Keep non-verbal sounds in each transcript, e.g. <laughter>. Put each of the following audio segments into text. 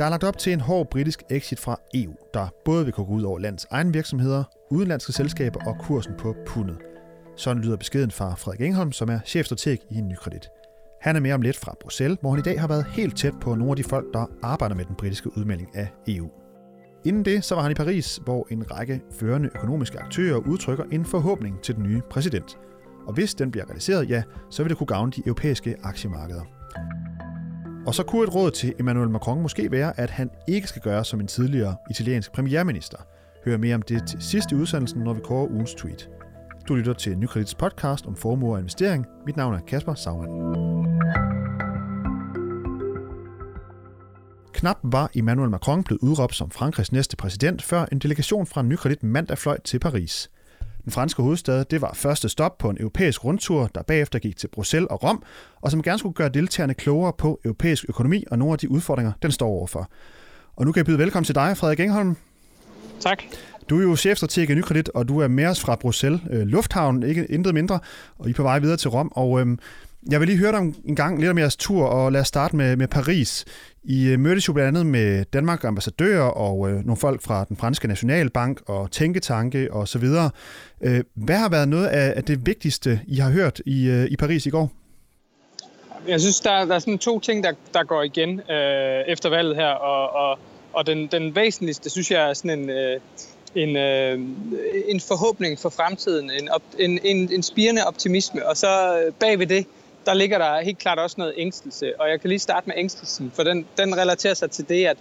Der er lagt op til en hård britisk exit fra EU, der både vil kunne gå ud over landets egne virksomheder, udenlandske selskaber og kursen på pundet. Sådan lyder beskeden fra Frederik Engholm, som er chefstrateg i Nykredit. Han er mere om lidt fra Bruxelles, hvor han i dag har været helt tæt på nogle af de folk, der arbejder med den britiske udmelding af EU. Inden det, så var han i Paris, hvor en række førende økonomiske aktører udtrykker en forhåbning til den nye præsident. Og hvis den bliver realiseret, ja, så vil det kunne gavne de europæiske aktiemarkeder. Og så kunne et råd til Emmanuel Macron måske være, at han ikke skal gøre som en tidligere italiensk premierminister. Hør mere om det til sidste udsendelse, udsendelsen, når vi kører ugens tweet. Du lytter til Nykredits podcast om formue og investering. Mit navn er Kasper Sagmann. Knap var Emmanuel Macron blevet udråbt som Frankrigs næste præsident, før en delegation fra Nykredit mandag fløj til Paris. Den franske hovedstad det var første stop på en europæisk rundtur, der bagefter gik til Bruxelles og Rom, og som gerne skulle gøre deltagerne klogere på europæisk økonomi og nogle af de udfordringer, den står overfor. Og nu kan jeg byde velkommen til dig, Frederik Engholm. Tak. Du er jo chefstrateg i Nykredit, og du er med os fra Bruxelles øh, Lufthavn, ikke intet mindre, og I er på vej videre til Rom. Og øhm, jeg vil lige høre dig en gang lidt om jeres tur, og lad os starte med, med Paris. I øh, mødtes jo blandt andet med Danmark ambassadører og øh, nogle folk fra den franske Nationalbank og Tænketanke og så videre. Øh, hvad har været noget af, af det vigtigste, I har hørt i, øh, i Paris i går? Jeg synes, der, der er sådan to ting, der, der går igen øh, efter valget her, og, og, og den, den væsentligste, synes jeg, er sådan en, øh, en, øh, en forhåbning for fremtiden, en, op, en, en, en spirende optimisme, og så øh, bagved det, der ligger der helt klart også noget ængstelse. Og jeg kan lige starte med ængstelsen, for den, den relaterer sig til det, at,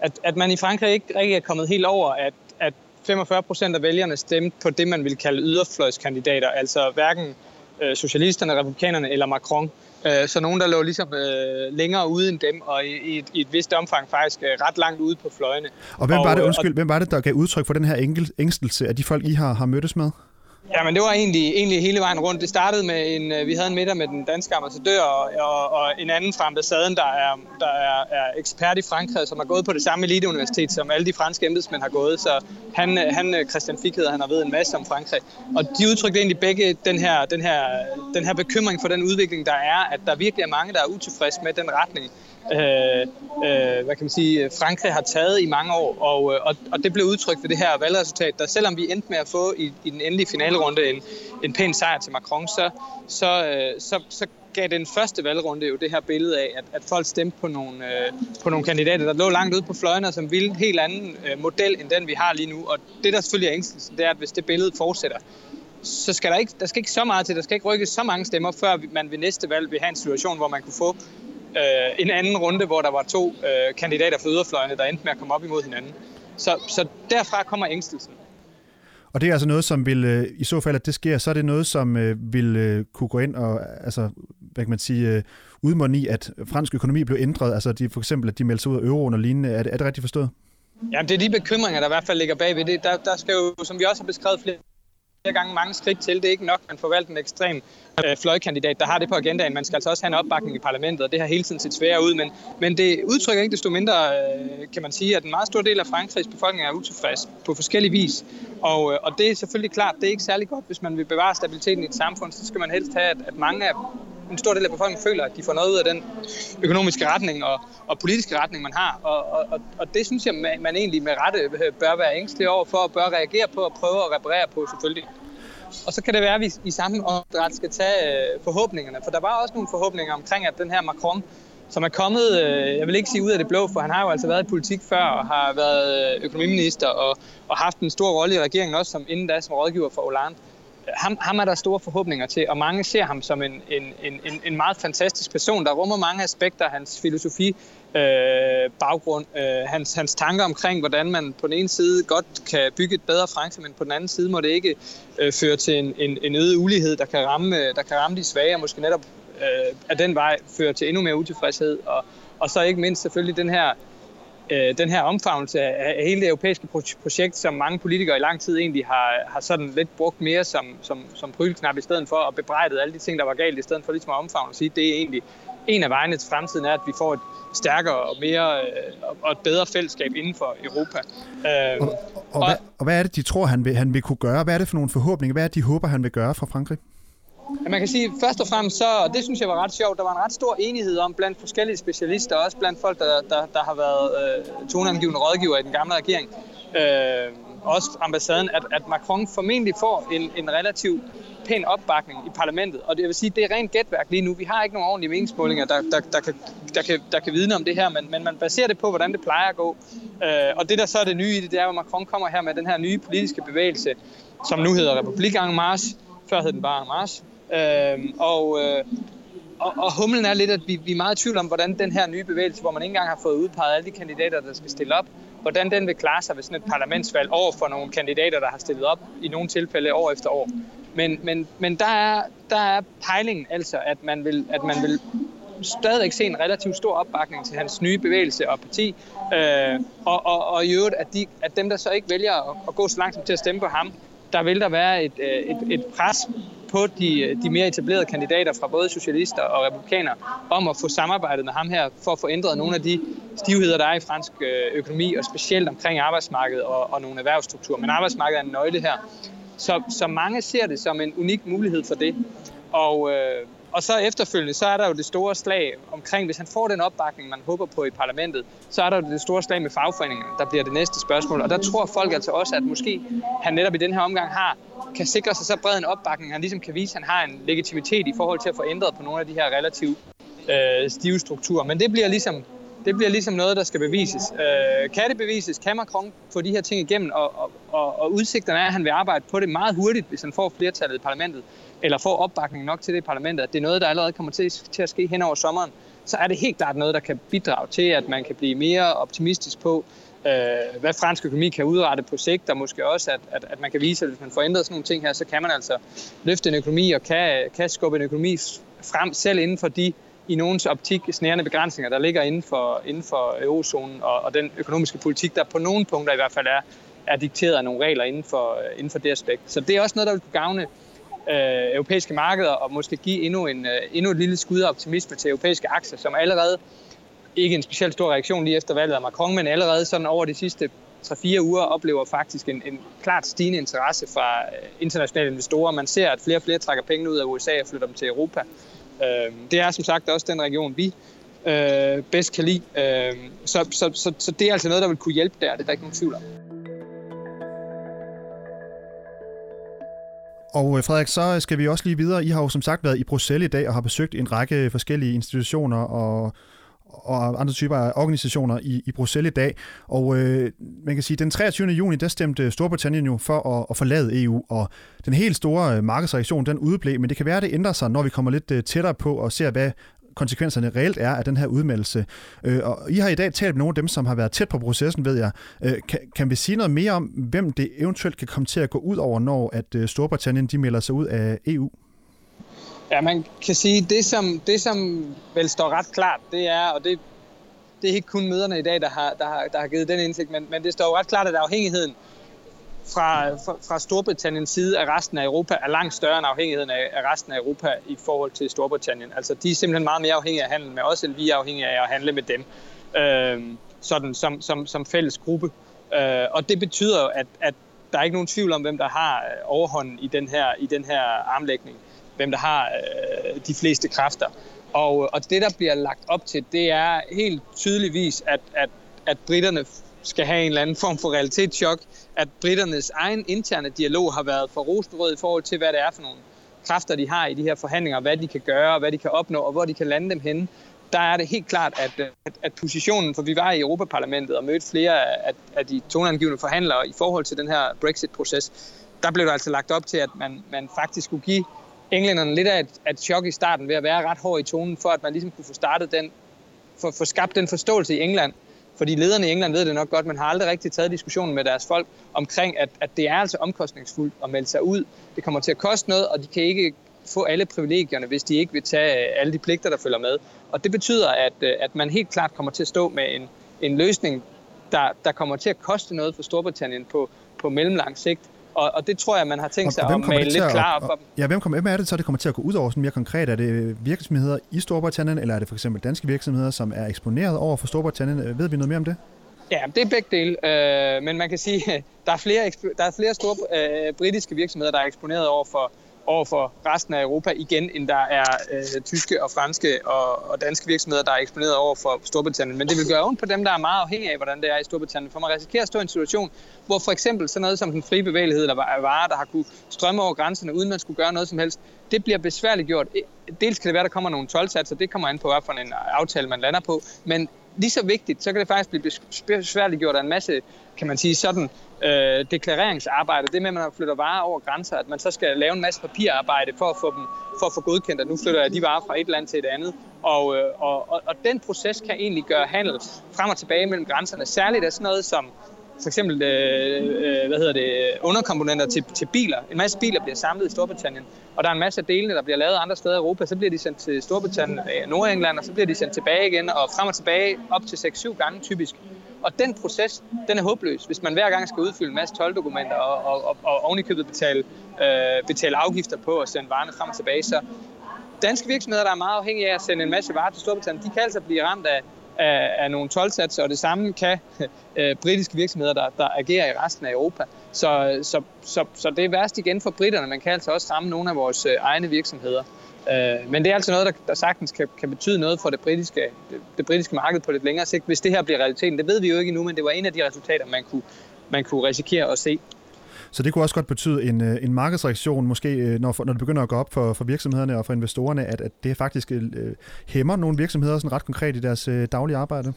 at, at man i Frankrig ikke rigtig er kommet helt over, at, at 45 procent af vælgerne stemte på det, man vil kalde yderfløjskandidater, altså hverken øh, socialisterne, republikanerne eller Macron. Øh, så nogen, der lå ligesom øh, længere ude end dem, og i, i, et, i et vist omfang faktisk øh, ret langt ude på fløjene. Og hvem var det, undskyld, og, hvem var det, der gav udtryk for den her ængstelse af de folk, I har, har mødtes med? Ja, men det var egentlig, egentlig hele vejen rundt. Det startede med en, øh, vi havde en middag med den danske ambassadør og, og, og en anden fra ambassaden, der er, der er, er ekspert i Frankrig, som har gået på det samme eliteuniversitet, som alle de franske embedsmænd har gået. Så han, øh, han øh, Christian Fick han har ved en masse om Frankrig. Og de udtrykte egentlig begge den her, den, her, den her bekymring for den udvikling, der er, at der virkelig er mange, der er utilfredse med den retning, øh, øh, hvad kan man sige, Frankrig har taget i mange år, og, og, og det blev udtrykt ved det her valgresultat, der selvom vi endte med at få i, i den endelige valgrunde en, en pæn sejr til Macron, så, så, øh, så, så gav den første valgrunde jo det her billede af, at, at folk stemte på nogle, øh, på nogle kandidater, der lå langt ude på fløjene, som ville en helt anden øh, model, end den vi har lige nu. Og det, der selvfølgelig er ængstelsen, det er, at hvis det billede fortsætter, så skal der ikke, der skal ikke så meget til, der skal ikke rykke så mange stemmer, før man ved næste valg vil have en situation, hvor man kunne få øh, en anden runde, hvor der var to øh, kandidater fra yderfløjene, der endte med at komme op imod hinanden. Så, så derfra kommer ængstelsen. Og det er altså noget, som vil, øh, i så fald, at det sker, så er det noget, som øh, vil øh, kunne gå ind og, altså, hvad kan man sige, øh, udmåne i, at fransk økonomi blev ændret, altså de, for eksempel, at de meldte sig ud af euroen og lignende. Er det, er det rigtigt forstået? Jamen, det er de bekymringer, der i hvert fald ligger bagved det. Der, der skal jo, som vi også har beskrevet flere gange mange skridt til. Det er ikke nok, man forvalter en ekstrem øh, fløjkandidat, der har det på agendaen. Man skal altså også have en opbakning i parlamentet, og det har hele tiden set svære ud. Men, men det udtrykker ikke desto mindre, øh, kan man sige, at en meget stor del af Frankrigs befolkning er utilfreds på forskellige vis. Og, øh, og det er selvfølgelig klart, det er ikke særlig godt, hvis man vil bevare stabiliteten i et samfund, så skal man helst have, at, at mange af en stor del af befolkningen føler, at de får noget ud af den økonomiske retning og, og politiske retning, man har. Og, og, og det synes jeg, man egentlig med rette øh, bør være ængstelig over for, og bør reagere på og prøve at reparere på selvfølgelig. Og så kan det være, at vi i samme opdræt skal tage øh, forhåbningerne. For der var også nogle forhåbninger omkring, at den her Macron, som er kommet, øh, jeg vil ikke sige ud af det blå, for han har jo altså været i politik før, og har været øh, økonomiminister, og, og haft en stor rolle i regeringen også, som inden da som rådgiver for Hollande. Ham, ham er der store forhåbninger til, og mange ser ham som en, en, en, en meget fantastisk person, der rummer mange aspekter. Hans filosofi øh, baggrund, øh, hans, hans tanker omkring, hvordan man på den ene side godt kan bygge et bedre Frankrig, men på den anden side må det ikke øh, føre til en, en, en øget ulighed, der kan ramme, øh, der kan ramme de svage, og måske netop øh, af den vej føre til endnu mere utilfredshed. Og, og så ikke mindst selvfølgelig den her øh, den her omfavnelse af, hele det europæiske projekt, som mange politikere i lang tid egentlig har, har sådan lidt brugt mere som, som, som prylknap i stedet for at bebrejde alle de ting, der var galt, i stedet for ligesom at omfavne og sige, det er egentlig en af vejene til fremtiden er, at vi får et stærkere og mere øh, og et bedre fællesskab inden for Europa. Øh, og, og, og, og, hvad, og hvad er det, de tror, han vil, han vil kunne gøre? Hvad er det for nogle forhåbninger? Hvad er det, de håber, han vil gøre fra Frankrig? Man kan sige, først og fremmest så, og det synes jeg var ret sjovt, der var en ret stor enighed om blandt forskellige specialister, også blandt folk, der, der, der har været øh, toneangivende rådgiver i den gamle regering, øh, også ambassaden, at, at Macron formentlig får en, en relativ pæn opbakning i parlamentet. Og det vil sige, det er rent gætværk lige nu. Vi har ikke nogen ordentlige meningsmålinger, der, der, der, kan, der, kan, der kan vidne om det her, men, men man baserer det på, hvordan det plejer at gå. Øh, og det, der så er det nye i det, det er, at Macron kommer her med den her nye politiske bevægelse, som nu hedder Republik en Marche. Før hed den bare en Marche. Øh, og, øh, og, og humlen er lidt, at vi, vi er meget i tvivl om, hvordan den her nye bevægelse, hvor man ikke engang har fået udpeget alle de kandidater, der skal stille op, hvordan den vil klare sig ved sådan et parlamentsvalg over for nogle kandidater, der har stillet op i nogle tilfælde år efter år. Men, men, men der, er, der er pejlingen altså, at man vil, at man vil stadigvæk se en relativt stor opbakning til hans nye bevægelse og parti. Øh, og, og, og i øvrigt, at, de, at dem, der så ikke vælger at, at gå så langt som til at stemme på ham, der vil der være et, øh, et, et pres på de, øh, de mere etablerede kandidater fra både socialister og republikanere om at få samarbejdet med ham her for at få ændret nogle af de stivheder, der er i fransk øh, økonomi, og specielt omkring arbejdsmarkedet og, og nogle erhvervsstrukturer. Men arbejdsmarkedet er en nøgle her. Så, så mange ser det som en unik mulighed for det. Og, øh, og så efterfølgende, så er der jo det store slag omkring, hvis han får den opbakning, man håber på i parlamentet, så er der jo det store slag med fagforeningerne, der bliver det næste spørgsmål. Og der tror folk altså også, at måske han netop i den her omgang har, kan sikre sig så bred en opbakning, han ligesom kan vise, at han har en legitimitet i forhold til at få ændret på nogle af de her relativt øh, stive strukturer. Men det bliver ligesom det bliver ligesom noget, der skal bevises. Øh, kan det bevises? Kan Macron få de her ting igennem? Og, og, og, og udsigterne er, at han vil arbejde på det meget hurtigt, hvis han får flertallet i parlamentet, eller får opbakning nok til det i parlamentet, at det er noget, der allerede kommer til, til at ske hen over sommeren, så er det helt klart noget, der kan bidrage til, at man kan blive mere optimistisk på, øh, hvad fransk økonomi kan udrette på sigt, og måske også, at, at, at man kan vise, at hvis man får ændret sådan nogle ting her, så kan man altså løfte en økonomi og kan, kan skubbe en økonomi frem, selv inden for de i nogens optik snærende begrænsninger, der ligger inden for, inden for eurozonen og, og den økonomiske politik, der på nogle punkter i hvert fald er, er dikteret af nogle regler inden for, øh, inden for det aspekt. Så det er også noget, der vil kunne gavne øh, europæiske markeder og måske give endnu, en, øh, endnu et lille skud af optimisme til europæiske aktier, som allerede ikke en specielt stor reaktion lige efter valget af Macron, men allerede sådan over de sidste 3-4 uger oplever faktisk en, en klart stigende interesse fra øh, internationale investorer. Man ser, at flere og flere trækker penge ud af USA og flytter dem til Europa. Øh, det er som sagt også den region, vi øh, bedst kan lide. Øh, så, så, så, så det er altså noget, der vil kunne hjælpe der, det er der ikke nogen tvivl om. Og øh, Frederik, så øh, skal vi også lige videre. I har jo som sagt været i Bruxelles i dag og har besøgt en række forskellige institutioner og og andre typer af organisationer i, i Bruxelles i dag. Og øh, man kan sige, den 23. juni, der stemte øh, Storbritannien jo for at, at forlade EU, og den helt store markedsreaktion, den udeblev, men det kan være, at det ændrer sig, når vi kommer lidt tættere på og ser, hvad konsekvenserne reelt er af den her udmeldelse. Øh, og I har i dag talt med nogle af dem, som har været tæt på processen, ved jeg. Øh, kan, kan vi sige noget mere om, hvem det eventuelt kan komme til at gå ud over, når at øh, Storbritannien de melder sig ud af EU? Ja, man kan sige, det som, det som vel står ret klart, det er, og det, det er ikke kun møderne i dag, der har, der har, der har givet den indsigt, men, men det står ret klart, at afhængigheden fra, fra, fra Storbritanniens side af resten af Europa er langt større end afhængigheden af, af resten af Europa i forhold til Storbritannien. Altså, de er simpelthen meget mere afhængige af handel med os, end vi er afhængige af at handle med dem, øh, sådan som, som, som fælles gruppe. Øh, og det betyder at, at der er ikke nogen tvivl om, hvem der har øh, overhånden i den her, i den her armlægning hvem der har øh, de fleste kræfter. Og, og det, der bliver lagt op til, det er helt tydeligvis, at, at, at britterne skal have en eller anden form for realitetschok, at britternes egen interne dialog har været for rosenrød i forhold til, hvad det er for nogle kræfter, de har i de her forhandlinger, hvad de kan gøre, hvad de kan opnå, og hvor de kan lande dem henne. Der er det helt klart, at, at, at positionen, for vi var i Europaparlamentet og mødte flere af, af de toneangivende forhandlere i forhold til den her Brexit-proces, der blev der altså lagt op til, at man, man faktisk skulle give englænderne lidt af et, et chok i starten ved at være ret hård i tonen, for at man ligesom kunne få startet den, for, for skabt den forståelse i England. Fordi lederne i England ved det nok godt, men har aldrig rigtig taget diskussionen med deres folk omkring, at, at det er altså omkostningsfuldt at melde sig ud. Det kommer til at koste noget, og de kan ikke få alle privilegierne, hvis de ikke vil tage øh, alle de pligter, der følger med. Og det betyder, at, øh, at man helt klart kommer til at stå med en, en løsning, der, der kommer til at koste noget for Storbritannien på, på mellemlang sigt, og, og det tror jeg, man har tænkt sig at male lidt klar op. Ja, hvem, kommer, hvem er det så, det kommer til at gå ud over sådan mere konkret? Er det virksomheder i Storbritannien, eller er det for eksempel danske virksomheder, som er eksponeret over for Storbritannien? Ved vi noget mere om det? Ja, det er begge dele, øh, men man kan sige, <laughs> der er flere, der er flere store øh, britiske virksomheder, der er eksponeret over for, over for resten af Europa igen, end der er øh, tyske og franske og, og danske virksomheder, der er eksponeret over for Storbritannien. Men det vil gøre ondt på dem, der er meget afhængige af, hvordan det er i Storbritannien. For man risikerer at stå i en situation, hvor for eksempel sådan noget som den frie bevægelighed eller varer, der har kunne strømme over grænserne, uden man skulle gøre noget som helst, det bliver besværligt gjort. E-, dels kan det være, der kommer nogle tolvsatser, det kommer an på, hvad for en aftale man lander på, men lige så vigtigt, så kan det faktisk blive besværligt gjort af en masse, kan man sige, sådan øh, deklareringsarbejde, det med, at man flytter varer over grænser, at man så skal lave en masse papirarbejde for at få dem for at få godkendt, at nu flytter jeg de varer fra et land til et andet. Og, øh, og, og, og den proces kan egentlig gøre handel frem og tilbage mellem grænserne. Særligt af sådan noget som for eksempel øh, øh, hvad hedder det, underkomponenter til, til biler. En masse biler bliver samlet i Storbritannien, og der er en masse af delene, der bliver lavet andre steder i Europa. Så bliver de sendt til Storbritannien, øh, Nordengland, og så bliver de sendt tilbage igen, og frem og tilbage op til 6-7 gange typisk. Og den proces, den er håbløs, hvis man hver gang skal udfylde en masse tolvdokumenter og, og, og, og ovenikøbet betale, øh, betale afgifter på at sende varerne frem og tilbage. Så danske virksomheder, der er meget afhængige af at sende en masse varer til Storbritannien, de kan altså blive ramt af, af, af nogle tolvsatser, og det samme kan <laughs> øh, britiske virksomheder, der, der agerer i resten af Europa. Så, så, så, så det er værst igen for britterne. Man kan altså også ramme nogle af vores øh, egne virksomheder. Øh, men det er altså noget, der, der sagtens kan, kan betyde noget for det britiske, det, det britiske marked på lidt længere sigt, hvis det her bliver realiteten. Det ved vi jo ikke endnu, men det var en af de resultater, man kunne, man kunne risikere at se. Så det kunne også godt betyde en, øh, en markedsreaktion, måske øh, når, når det begynder at gå op for, for virksomhederne og for investorerne, at, at det faktisk øh, hæmmer nogle virksomheder sådan ret konkret i deres øh, daglige arbejde?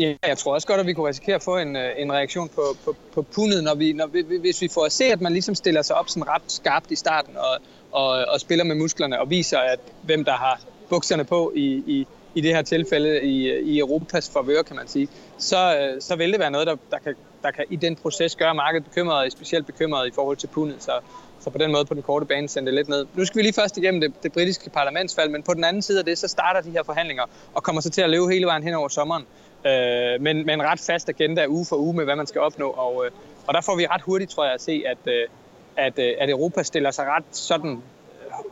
Ja, jeg tror også godt, at vi kunne risikere at få en, øh, en reaktion på, på, på pundet, når vi, når vi, hvis vi får at se, at man ligesom stiller sig op sådan ret skarpt i starten og, og, og spiller med musklerne og viser, at hvem der har bukserne på i, i, i det her tilfælde i, i Europas favør, kan man sige, så, så vil det være noget, der, der, kan, der kan i den proces gøre markedet bekymret, specielt bekymret i forhold til pundet. Så, så på den måde på den korte bane sendte det lidt ned. Nu skal vi lige først igennem det, det britiske parlamentsvalg, men på den anden side af det, så starter de her forhandlinger og kommer så til at løbe hele vejen hen over sommeren. Øh, men med en ret fast agenda uge for uge med, hvad man skal opnå. Og, øh, og der får vi ret hurtigt, tror jeg, at se, at, øh, at, øh, at Europa stiller sig ret sådan øh,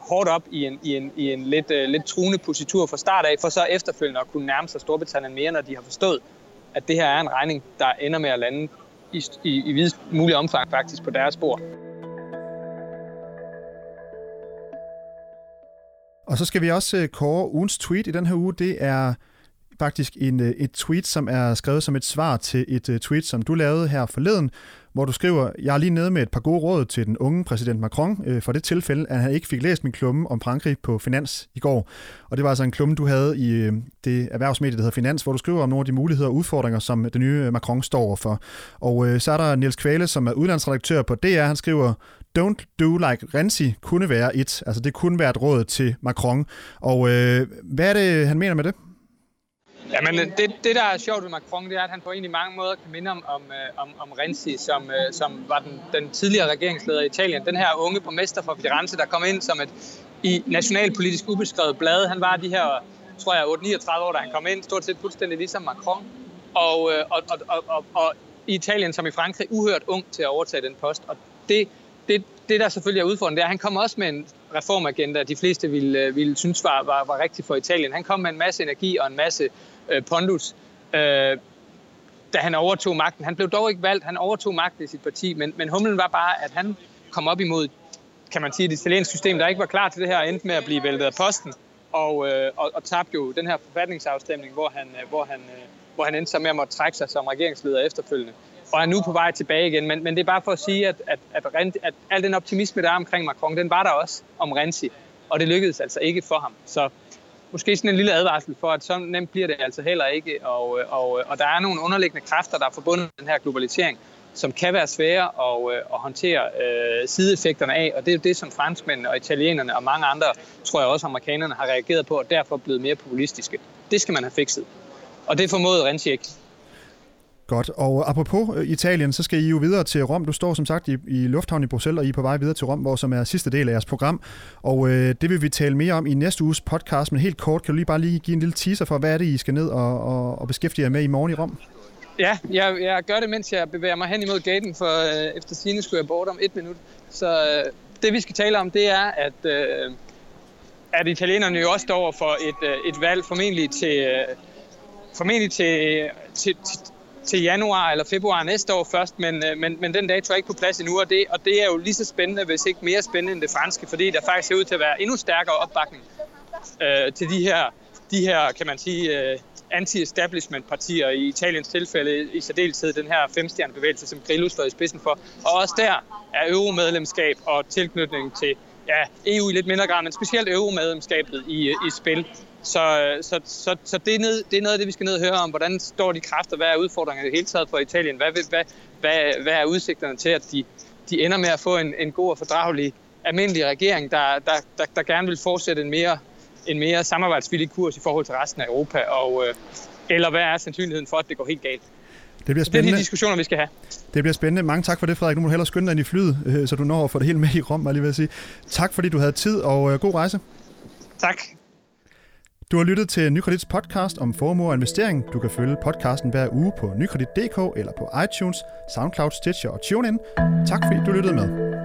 hårdt op i en, i en, i en lidt, øh, lidt truende positur fra start af, for så efterfølgende at kunne nærme sig Storbritannien mere, når de har forstået, at det her er en regning, der ender med at lande i, i, i videst mulig omfang faktisk på deres spor. Og så skal vi også øh, kåre ugens tweet i den her uge. Det er faktisk en, øh, et tweet, som er skrevet som et svar til et øh, tweet, som du lavede her forleden, hvor du skriver, jeg er lige nede med et par gode råd til den unge præsident Macron, øh, for det tilfælde, at han ikke fik læst min klumme om Frankrig på Finans i går. Og det var altså en klumme, du havde i øh, det erhvervsmedie, der hedder Finans, hvor du skriver om nogle af de muligheder og udfordringer, som den nye Macron står overfor. Og øh, så er der Niels Kvale, som er udlandsredaktør på DR, han skriver, Don't do like Renzi kunne være et. Altså det kunne være et råd til Macron. Og øh, hvad er det, han mener med det? Jamen, øh, det, det, der er sjovt ved Macron, det er, at han på egentlig mange måder kan minde om, om, øh, om, om Renzi, som, øh, som var den, den tidligere regeringsleder i Italien. Den her unge borgmester fra Firenze, der kom ind som et i nationalpolitisk ubeskrevet blad. Han var de her, tror jeg, 8-39 år, da han kom ind, stort set fuldstændig ligesom Macron. Og, og, og, og, og, og i Italien som i Frankrig, uhørt ung til at overtage den post. Og det, det, det der selvfølgelig er udfordrende, det er, at han kom også med en reformagenda, de fleste ville, øh, ville synes var, var, var rigtig for Italien. Han kom med en masse energi og en masse øh, pondus, øh, da han overtog magten. Han blev dog ikke valgt, han overtog magten i sit parti, men, men humlen var bare, at han kom op imod, kan man sige, det italiensk system, der ikke var klar til det her, og endte med at blive væltet af posten, og, øh, og, og tabte jo den her forfatningsafstemning, hvor han, øh, hvor han, øh, hvor han endte så med at måtte trække sig som regeringsleder efterfølgende. Og er nu på vej tilbage igen, men, men det er bare for at sige, at, at, at, at, at al den optimisme, der er omkring Macron, den var der også om Renzi, og det lykkedes altså ikke for ham. Så måske sådan en lille advarsel for, at så nemt bliver det altså heller ikke. Og, og, og der er nogle underliggende kræfter, der er forbundet med den her globalisering, som kan være svære at, øh, at håndtere øh, sideeffekterne af. Og det er jo det, som franskmændene og italienerne og mange andre, tror jeg også amerikanerne, har reageret på, og derfor blevet mere populistiske. Det skal man have fikset. Og det formåede Renzi ikke. Godt, og apropos øh, Italien, så skal I jo videre til Rom. Du står som sagt i, i lufthavnen i Bruxelles, og I er på vej videre til Rom, hvor som er sidste del af jeres program. Og øh, det vil vi tale mere om i næste uges podcast, men helt kort, kan du lige bare lige give en lille teaser for, hvad er det, I skal ned og, og, og beskæftige jer med i morgen i Rom? Ja, jeg, jeg gør det, mens jeg bevæger mig hen imod gaten, for øh, efter sine skulle jeg bort om et minut. Så øh, det, vi skal tale om, det er, at, øh, at italienerne jo også står for et, øh, et valg formentlig til... Øh, formentlig til, til, til, til januar eller februar næste år først, men, øh, men, men den dato er ikke på plads endnu, og det, og det er jo lige så spændende, hvis ikke mere spændende end det franske, fordi der faktisk ser ud til at være endnu stærkere opbakning øh, til de her, de her, kan man sige, øh, anti-establishment-partier i Italiens tilfælde, i særdeleshed den her femstjerne bevægelse, som Grillo står i spidsen for. Og også der er euromedlemskab og tilknytning til ja, EU i lidt mindre grad, men specielt euromedlemskabet i, øh, i spil. Så, så, så, så det, er ned, det er noget af det, vi skal ned og høre om. Hvordan står de kræfter? Hvad er udfordringerne i det hele taget for Italien? Hvad, hvad, hvad, hvad er udsigterne til, at de, de ender med at få en, en god og fordragelig almindelig regering, der, der, der, der gerne vil fortsætte en mere, en mere samarbejdsvillig kurs i forhold til resten af Europa? Og, øh, eller hvad er sandsynligheden for, at det går helt galt? Det bliver spændende. Det er de diskussioner, vi skal have. Det bliver spændende. Mange tak for det, Frederik. Nu må du hellere skynde dig ind i flyet, øh, så du når at få det hele med i Rom, lige vil sige. Tak fordi du havde tid, og øh, god rejse. Tak. Du har lyttet til Nykredits podcast om formue og investering. Du kan følge podcasten hver uge på nykredit.dk eller på iTunes, SoundCloud, Stitcher og TuneIn. Tak fordi du lyttede med.